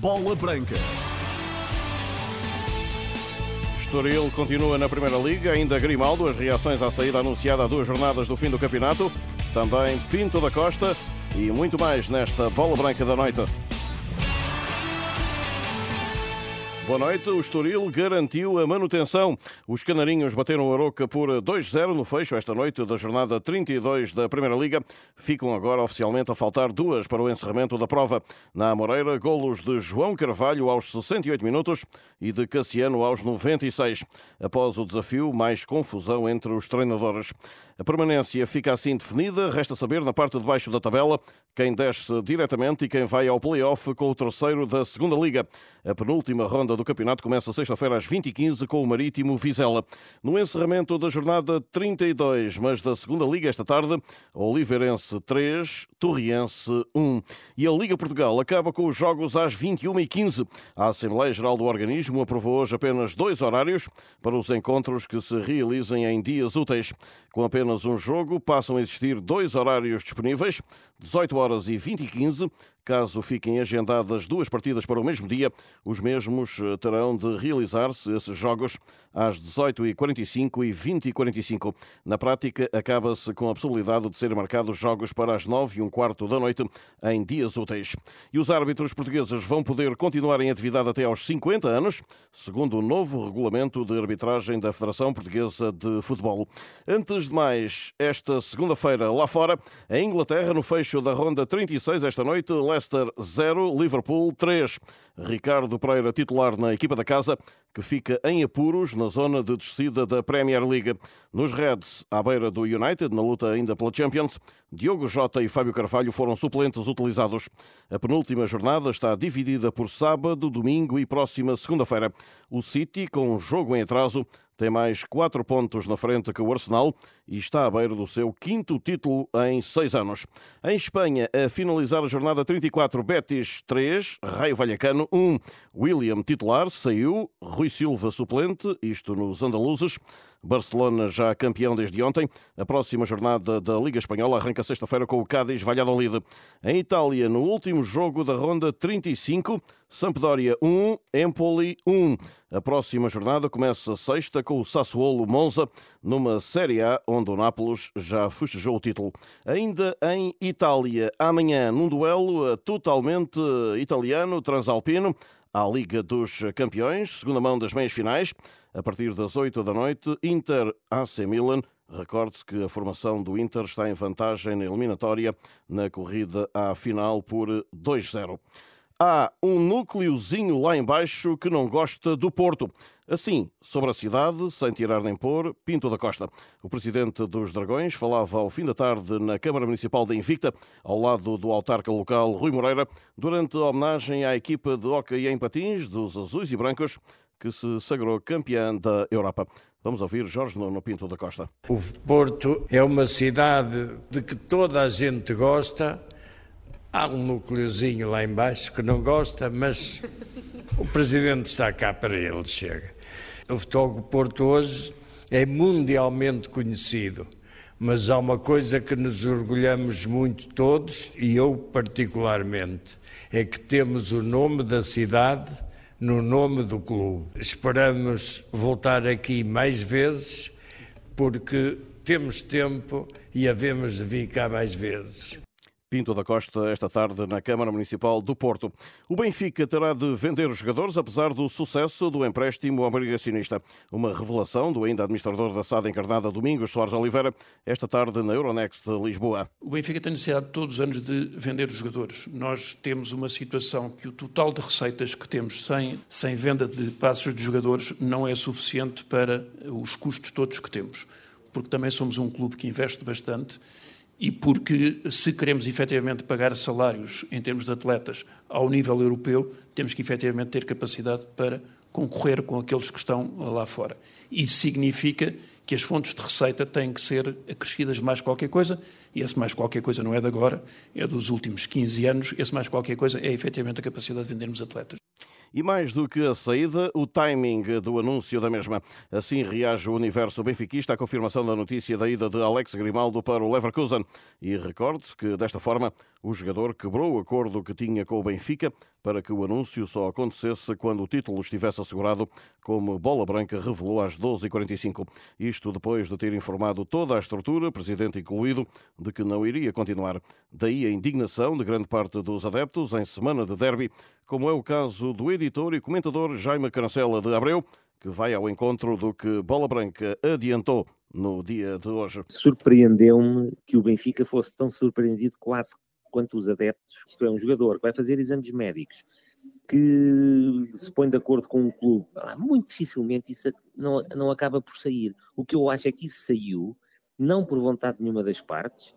Bola Branca. Estoril continua na Primeira Liga, ainda Grimaldo, as reações à saída anunciada a duas jornadas do fim do campeonato, também Pinto da Costa e muito mais nesta Bola Branca da Noite. Boa noite. O Estoril garantiu a manutenção. Os canarinhos bateram a Aroca por 2-0 no fecho esta noite da jornada 32 da Primeira Liga. Ficam agora oficialmente a faltar duas para o encerramento da prova. Na Amoreira, golos de João Carvalho aos 68 minutos e de Cassiano aos 96. Após o desafio, mais confusão entre os treinadores. A permanência fica assim definida. Resta saber, na parte de baixo da tabela, quem desce diretamente e quem vai ao play-off com o terceiro da Segunda Liga. A penúltima ronda do campeonato começa sexta-feira às 20h15 com o Marítimo Vizela. No encerramento da jornada 32, mas da segunda Liga esta tarde, Oliveirense 3, Torriense 1. E a Liga Portugal acaba com os jogos às 21h15. A Assembleia Geral do Organismo aprovou hoje apenas dois horários para os encontros que se realizem em dias úteis. Com apenas um jogo, passam a existir dois horários disponíveis, 18 horas e 20 e 15, Caso fiquem agendadas duas partidas para o mesmo dia, os mesmos eh, terão de realizar-se esses jogos às 18h45 e 20h45. Na prática, acaba-se com a possibilidade de ser marcados jogos para as 9 e um quarto da noite em dias úteis. E os árbitros portugueses vão poder continuar em atividade até aos 50 anos, segundo o novo regulamento de arbitragem da Federação Portuguesa de Futebol. Antes de mais, esta segunda-feira, lá fora, em Inglaterra, no fecho da ronda 36, esta noite, Leicester 0, Liverpool 3. Ricardo Pereira, titular na equipa da casa, que fica em apuros na zona de descida da Premier League. Nos Reds, à beira do United, na luta ainda pela Champions, Diogo Jota e Fábio Carvalho foram suplentes utilizados. A penúltima jornada está dividida por sábado, domingo e próxima segunda-feira. O City, com um jogo em atraso, tem mais quatro pontos na frente que o Arsenal e está à beira do seu quinto título em seis anos. Em Espanha, a finalizar a jornada 34, Betis 3, Raio Vallecano 1. William titular saiu, Rui Silva suplente, isto nos andaluzes. Barcelona já campeão desde ontem. A próxima jornada da Liga Espanhola arranca sexta-feira com o Cádiz Valladolid. Em Itália, no último jogo da ronda 35, Sampdoria 1, Empoli 1. A próxima jornada começa sexta com o Sassuolo Monza, numa Série A onde o Nápoles já festejou o título. Ainda em Itália, amanhã, num duelo totalmente italiano, transalpino, à Liga dos Campeões, segunda mão das meias finais, a partir das 8 da noite, Inter AC Milan. Recorde-se que a formação do Inter está em vantagem na eliminatória na corrida à final por 2-0. Há um núcleozinho lá embaixo que não gosta do Porto. Assim, sobre a cidade, sem tirar nem pôr, Pinto da Costa. O presidente dos Dragões falava ao fim da tarde na Câmara Municipal de Invicta, ao lado do autarca local Rui Moreira, durante a homenagem à equipa de hóquei em patins dos azuis e brancos, que se sagrou campeã da Europa. Vamos ouvir Jorge Nuno Pinto da Costa. O Porto é uma cidade de que toda a gente gosta. Há um núcleozinho lá embaixo que não gosta, mas o presidente está cá para ele, chega. O Futebol Porto hoje é mundialmente conhecido, mas há uma coisa que nos orgulhamos muito todos, e eu particularmente, é que temos o nome da cidade no nome do clube. Esperamos voltar aqui mais vezes, porque temos tempo e havemos de vir cá mais vezes. Pinto da Costa esta tarde na Câmara Municipal do Porto. O Benfica terá de vender os jogadores apesar do sucesso do empréstimo obrigacionista. Uma revelação do ainda administrador da SAD encarnada Domingos Soares Oliveira esta tarde na Euronext de Lisboa. O Benfica tem necessidade todos os anos de vender os jogadores. Nós temos uma situação que o total de receitas que temos sem, sem venda de passos de jogadores não é suficiente para os custos todos que temos. Porque também somos um clube que investe bastante e porque, se queremos efetivamente pagar salários em termos de atletas ao nível europeu, temos que efetivamente ter capacidade para concorrer com aqueles que estão lá fora. Isso significa que as fontes de receita têm que ser acrescidas mais qualquer coisa E esse mais qualquer coisa não é de agora, é dos últimos 15 anos. Esse mais qualquer coisa é efetivamente a capacidade de vendermos atletas. E mais do que a saída, o timing do anúncio da mesma. Assim reage o universo benfiquista à confirmação da notícia da ida de Alex Grimaldo para o Leverkusen. E recorde-se que, desta forma, o jogador quebrou o acordo que tinha com o Benfica para que o anúncio só acontecesse quando o título estivesse assegurado, como Bola Branca revelou às 12h45. Isto depois de ter informado toda a estrutura, presidente incluído, de que não iria continuar. Daí a indignação de grande parte dos adeptos em semana de derby, como é o caso do editor e comentador Jaime Cancela de Abreu, que vai ao encontro do que Bola Branca adiantou no dia de hoje. Surpreendeu-me que o Benfica fosse tão surpreendido quase quanto os adeptos. Isto é, um jogador que vai fazer exames médicos, que se põe de acordo com o clube, ah, muito dificilmente isso não, não acaba por sair. O que eu acho é que isso saiu, não por vontade nenhuma das partes,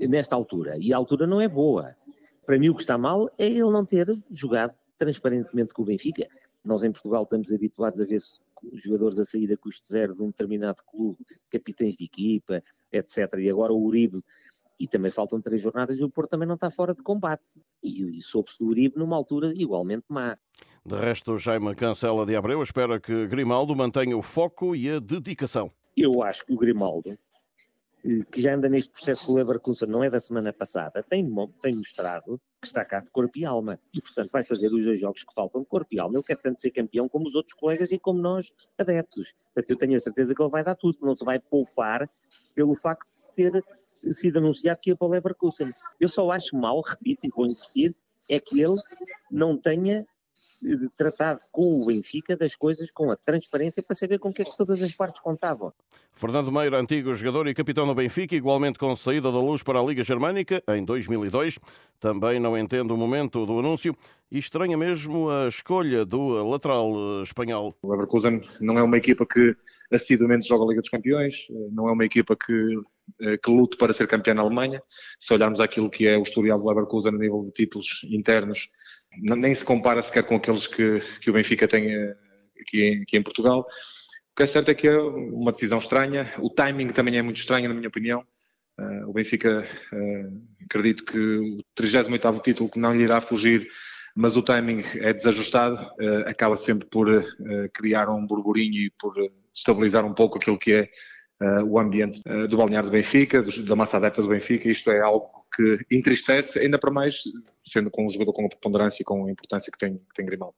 nesta altura. E a altura não é boa. Para mim, o que está mal é ele não ter jogado transparentemente com o Benfica. Nós em Portugal estamos habituados a ver jogadores a sair a custo zero de um determinado clube, capitães de equipa, etc. E agora o Uribe e também faltam três jornadas e o Porto também não está fora de combate. E, e soube-se do Uribe numa altura igualmente má. De resto, Jaime Cancela de Abreu espera que Grimaldo mantenha o foco e a dedicação. Eu acho que o Grimaldo, que já anda neste processo o Leverkusen, não é da semana passada, tem, tem mostrado que está cá de corpo e alma. E, portanto, vai fazer os dois jogos que faltam de corpo e alma. Ele quer tanto ser campeão como os outros colegas e como nós, adeptos. Portanto, eu tenho a certeza que ele vai dar tudo. Não se vai poupar pelo facto de ter sido anunciado que ia para o Leverkusen. Eu só acho mal, repito e vou insistir, é que ele não tenha eh, tratado com o Benfica das coisas com a transparência para saber com o que é que todas as partes contavam. Fernando Meira, antigo jogador e capitão do Benfica, igualmente com saída da luz para a Liga Germânica em 2002, também não entende o momento do anúncio e estranha mesmo a escolha do lateral eh, espanhol. O Leverkusen não é uma equipa que assiduamente joga a Liga dos Campeões, eh, não é uma equipa que eh, que lute para ser campeão na Alemanha. Se olharmos aquilo que é o historial do Leverkusen a nível de títulos internos, nem se compara sequer com aqueles que, que o Benfica tem eh, aqui em, aqui em Portugal. O que é certo é que é uma decisão estranha, o timing também é muito estranho, na minha opinião. Uh, o Benfica, uh, acredito que o 38 título que não lhe irá fugir, mas o timing é desajustado, uh, acaba sempre por criar um burburinho e por estabilizar um pouco aquilo que é uh, o ambiente uh, do balneário do Benfica, da massa adepta do Benfica. Isto é algo que entristece, ainda para mais sendo com um jogador com a preponderância e com a importância que tem, que tem Grimaldo.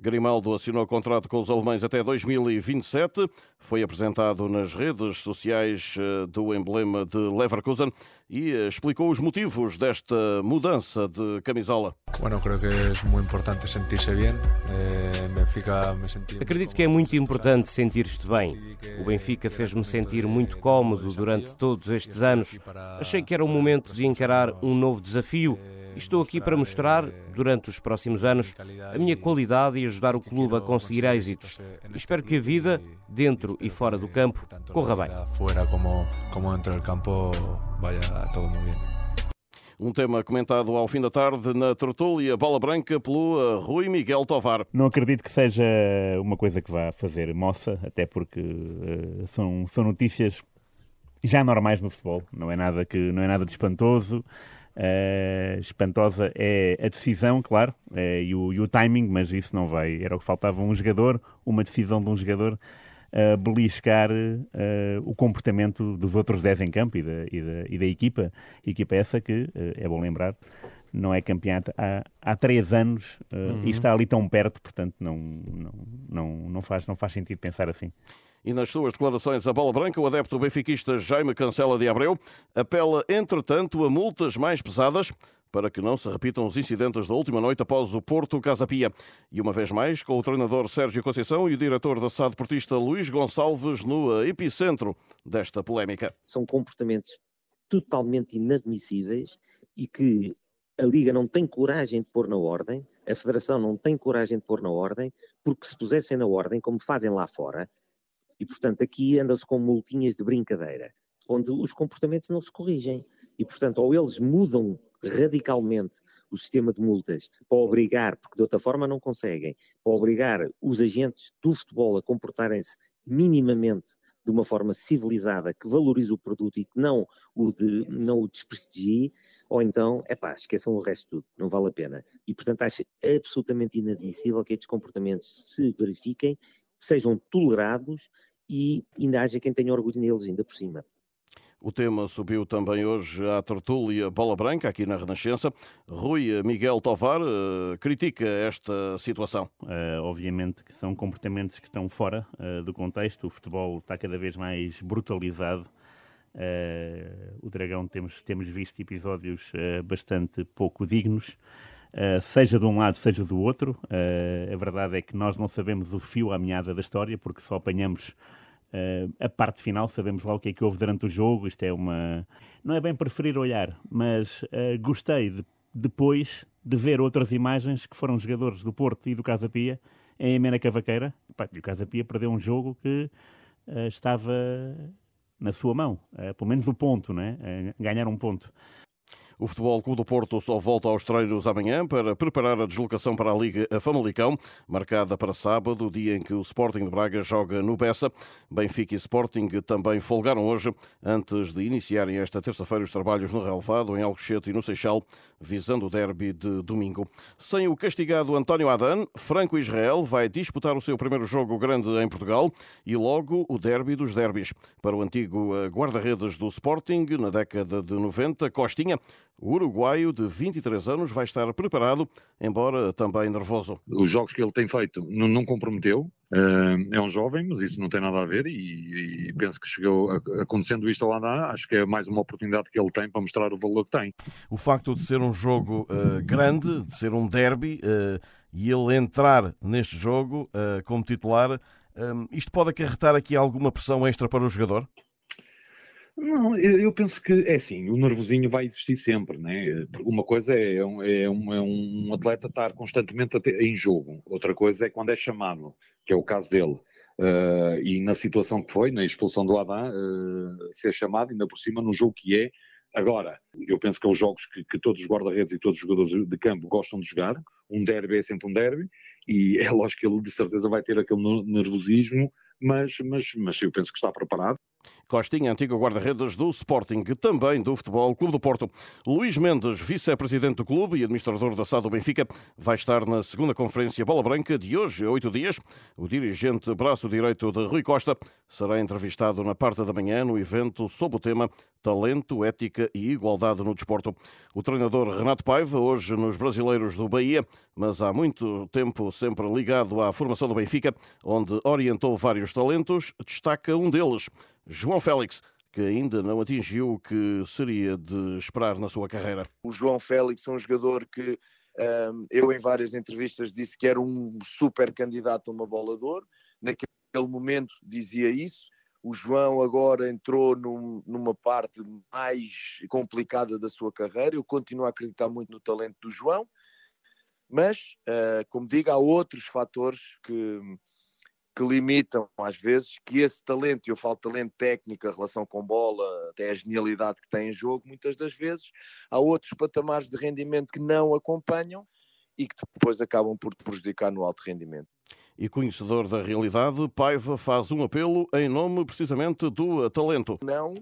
Grimaldo assinou contrato com os alemães até 2027. Foi apresentado nas redes sociais eh, do emblema de Leverkusen e explicou os motivos desta mudança de camisola. Eh, Acredito que é muito importante sentir-te bem. O Benfica fez-me sentir muito cómodo durante todos estes anos. Achei que era o momento de encarar um novo desafio Estou aqui para mostrar, durante os próximos anos, a minha qualidade e ajudar o clube a conseguir êxitos. espero que a vida, dentro e fora do campo, corra bem. Fora como, como dentro do campo, vaya tudo muito bem. Um tema comentado ao fim da tarde na tertúlia Bola Branca pelo eh, Rui Miguel Tovar. Não acredito que seja uma coisa que vá fazer moça, até porque uh, são, são notícias já normais no futebol. Não é nada que não é nada de espantoso. Uh, espantosa é a decisão, claro, uh, e, o, e, o, timing, mas isso não vai. Era o que faltava um jogador, uma decisão de um jogador uh, beliscar uh, o comportamento dos outros 10 em campo e da, e da, e da equipa. equipa essa que, é bom lembrar, não é campeã há, há três anos uhum. e está ali tão perto, portanto não, não, não, não, faz, não faz sentido pensar assim. E nas suas declarações a bola branca, o adepto benfiquista Jaime Cancela de Abreu apela, entretanto, a multas mais pesadas para que não se repitam os incidentes da última noite após o Porto Casa Pia. E uma vez mais, com o treinador Sérgio Conceição e o diretor da SAD Portista Luís Gonçalves no epicentro desta polémica. São comportamentos totalmente inadmissíveis e que a Liga não tem coragem de pôr na ordem, a Federação não tem coragem de pôr na ordem, porque se pusessem na ordem, como fazem lá fora, e, portanto, aqui anda-se com multinhas de brincadeira, onde os comportamentos não se corrigem. E, portanto, ou eles mudam radicalmente o sistema de multas para obrigar, porque de outra forma não conseguem, para obrigar os agentes do futebol a comportarem-se minimamente de uma forma civilizada, que valorize o produto e que não o, de, não o desprestigie, ou então, é pá, esqueçam o resto tudo, não vale a pena. E, portanto, acho absolutamente inadmissível que estes comportamentos se verifiquem, sejam tolerados e ainda haja quem tenha orgulho neles, ainda por cima. O tema subiu também hoje à tertúlia Bola Branca, aqui na Renascença. Rui Miguel Tovar uh, critica esta situação. Uh, obviamente que são comportamentos que estão fora uh, do contexto. O futebol está cada vez mais brutalizado. o Dragão temos, temos visto episódios bastante pouco dignos. Seja de um lado, seja do outro. a verdade é que nós não sabemos o fio à meada da história, porque só apanhamos Uh, a parte final, sabemos lá o que é que houve durante o jogo. Isto é uma. Não é bem preferir olhar, mas uh, gostei de, depois de ver outras imagens que foram jogadores do Porto e do Casa Pia em Emena Cavaqueira. E o Casa Pia perdeu um jogo que uh, estava na sua mão, pelo menos o ponto, né? ganhar um ponto. O Futebol Clube do Porto só volta aos treinos amanhã para preparar a deslocação para a Liga Famalicão, marcada para sábado, dia em que o Sporting de Braga joga no Bessa. Benfica e Sporting também folgaram hoje, antes de iniciarem esta terça-feira os trabalhos no relevado, em Alcochete e no Seixal, visando o derby de domingo. Sem o castigado António Adan, Franco Israel vai disputar o seu primeiro jogo grande em Portugal e logo o derby dos derbys. Para o antigo eh, guarda-redes do Sporting, na década de 90, Costinha o uruguaio de 23 anos vai estar preparado, embora também nervoso. Os jogos que ele tem feito não, comprometeu. Uh, é um jovem, mas isso não tem nada a ver e, e penso que chegou, acontecendo isto ao Adá, acho que é mais uma oportunidade que ele tem para mostrar o valor que tem. O facto de ser um jogo uh, grande, de ser um derby, uh, e ele entrar neste jogo como titular, isto pode acarretar aqui alguma pressão extra para o jogador? Não, eu penso que é assim, o nervosinho vai existir sempre, né? Uma coisa é um, é um, é um atleta estar constantemente em jogo, outra coisa é quando é chamado, que é o caso dele. Uh, e na situação que foi, na expulsão do Adam, uh, ser chamado, ainda por cima, num jogo que é. Agora, eu penso que é os jogos que, que todos os guarda-redes e todos os jogadores de campo gostam de jogar. Um derby é sempre um derby, e é lógico que ele de certeza vai ter aquele nervosismo, mas, mas, mas eu penso que está preparado. Costinha, antigo guarda-redes do Sporting, também do Futebol Clube do Porto. Luís Mendes, vice-presidente do clube e administrador da SAD do Benfica, vai estar na segunda conferência Bola Branca de hoje, oito dias. O dirigente braço direito de Rui Costa será entrevistado na parte da manhã no evento sob o tema Talento, Ética e Igualdade no Desporto. O treinador Renato Paiva, hoje nos Brasileiros do Bahia, mas há muito tempo sempre ligado à formação do Benfica, onde orientou vários talentos, destaca um deles, João Félix, que ainda não atingiu o que seria de esperar na sua carreira. O João Félix é um jogador que um, eu, em várias entrevistas, disse que era um super candidato a uma bola de ouro. Naquele momento dizia isso. O João agora entrou num, numa parte mais complicada da sua carreira. Eu continuo a acreditar muito no talento do João, mas, uh, como digo, há outros fatores que, que limitam, às vezes, que esse talento, e eu falo talento técnico, a relação com bola, até a genialidade que tem em jogo, muitas das vezes, há outros patamares de rendimento que não acompanham e que depois acabam por prejudicar no alto rendimento. E conhecedor da realidade, Paiva faz um apelo em nome precisamente do talento. Não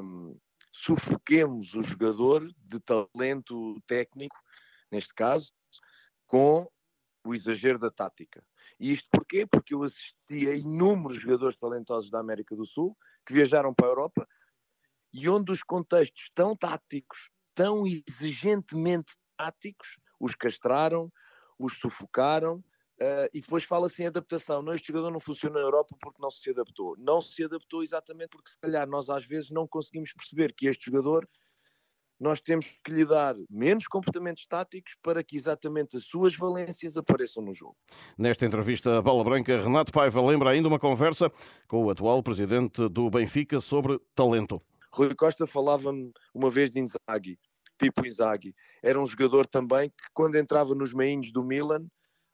hum, sufoquemos o jogador de talento técnico, neste caso, com o exagero da tática. E isto porquê? Porque eu assisti a inúmeros jogadores talentosos da América do Sul que viajaram para a Europa e onde os contextos tão táticos, tão exigentemente táticos, os castraram, os sufocaram uh, e depois fala-se em adaptação. Não, este jogador não funciona na Europa porque não se adaptou. Não se adaptou exatamente porque se calhar nós às vezes não conseguimos perceber que este jogador nós temos que lhe dar menos comportamentos táticos para que exatamente as suas valências apareçam no jogo. Nesta entrevista à Bola Branca, Renato Paiva lembra ainda uma conversa com o atual presidente do Benfica sobre talento. Rui Costa falava-me uma vez de Inzaghi, Pipo Inzaghi. Era um jogador também que quando entrava nos meinhos do Milan,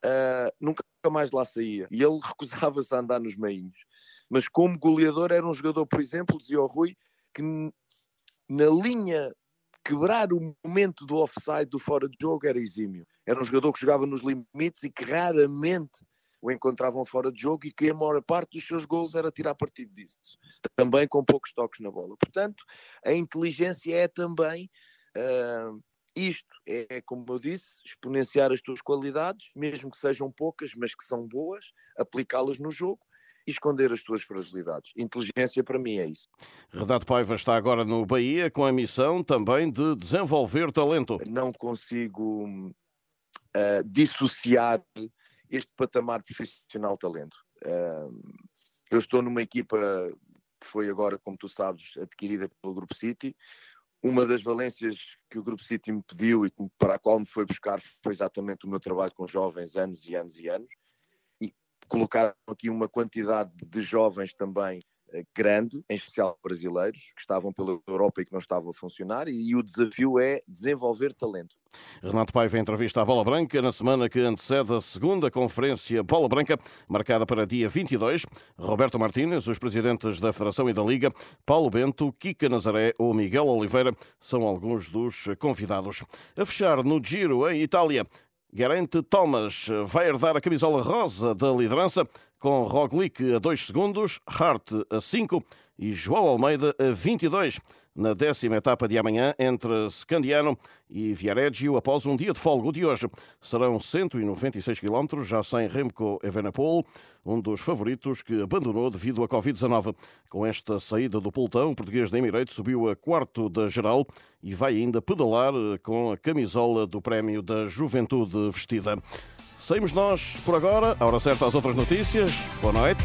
uh, nunca mais lá saía. E ele recusava-se a andar nos meinhos. Mas como goleador era um jogador, por exemplo, dizia o Rui, que na linha quebrar o momento do offside, do fora de jogo, era exímio. Era um jogador que jogava nos limites e que raramente o encontravam fora de jogo e que a maior parte dos seus gols era tirar partido disso. Também com poucos toques na bola. Portanto, a inteligência é também uh, isto. É, como eu disse, exponenciar as tuas qualidades, mesmo que sejam poucas, mas que são boas, aplicá-las no jogo e esconder as tuas fragilidades. Inteligência para mim é isso. Renato Paiva está agora no Bahia com a missão também de desenvolver talento. Não consigo uh, dissociar este patamar profissional talento. Uh, eu estou numa equipa que foi agora, como tu sabes, adquirida pelo Grupo City. Uma das valências que o Grupo City me pediu e para a qual me foi buscar foi exatamente o meu trabalho com jovens anos e anos e anos colocaram aqui uma quantidade de jovens também eh, grande, em especial brasileiros, que estavam pela Europa e que não estavam a funcionar, e o desafio é desenvolver talento. Renato Paiva entrevista à Bola Branca na semana que antecede a segunda conferência Bola Branca, marcada para dia 22. Roberto Martínez, os presidentes da Federação e da Liga, Paulo Bento, Kika Nazaré ou Miguel Oliveira são alguns dos convidados. A fechar no Giro em Itália, Garante Thomas vai herdar a camisola rosa da liderança com Roglic a 2 segundos, Hart a 5 e João Almeida a 22 na décima etapa de amanhã entre Scandiano e Viareggio após um dia de folga de hoje. Serão 196 km, já sem Remco Evenepoel, um dos favoritos que abandonou devido à Covid-19. Com esta saída do pelotão, o português da Emirates subiu a quarto da geral e vai ainda pedalar com a camisola do Prémio da Juventude vestida. Saímos nós por agora, a hora certa às outras notícias. Boa noite.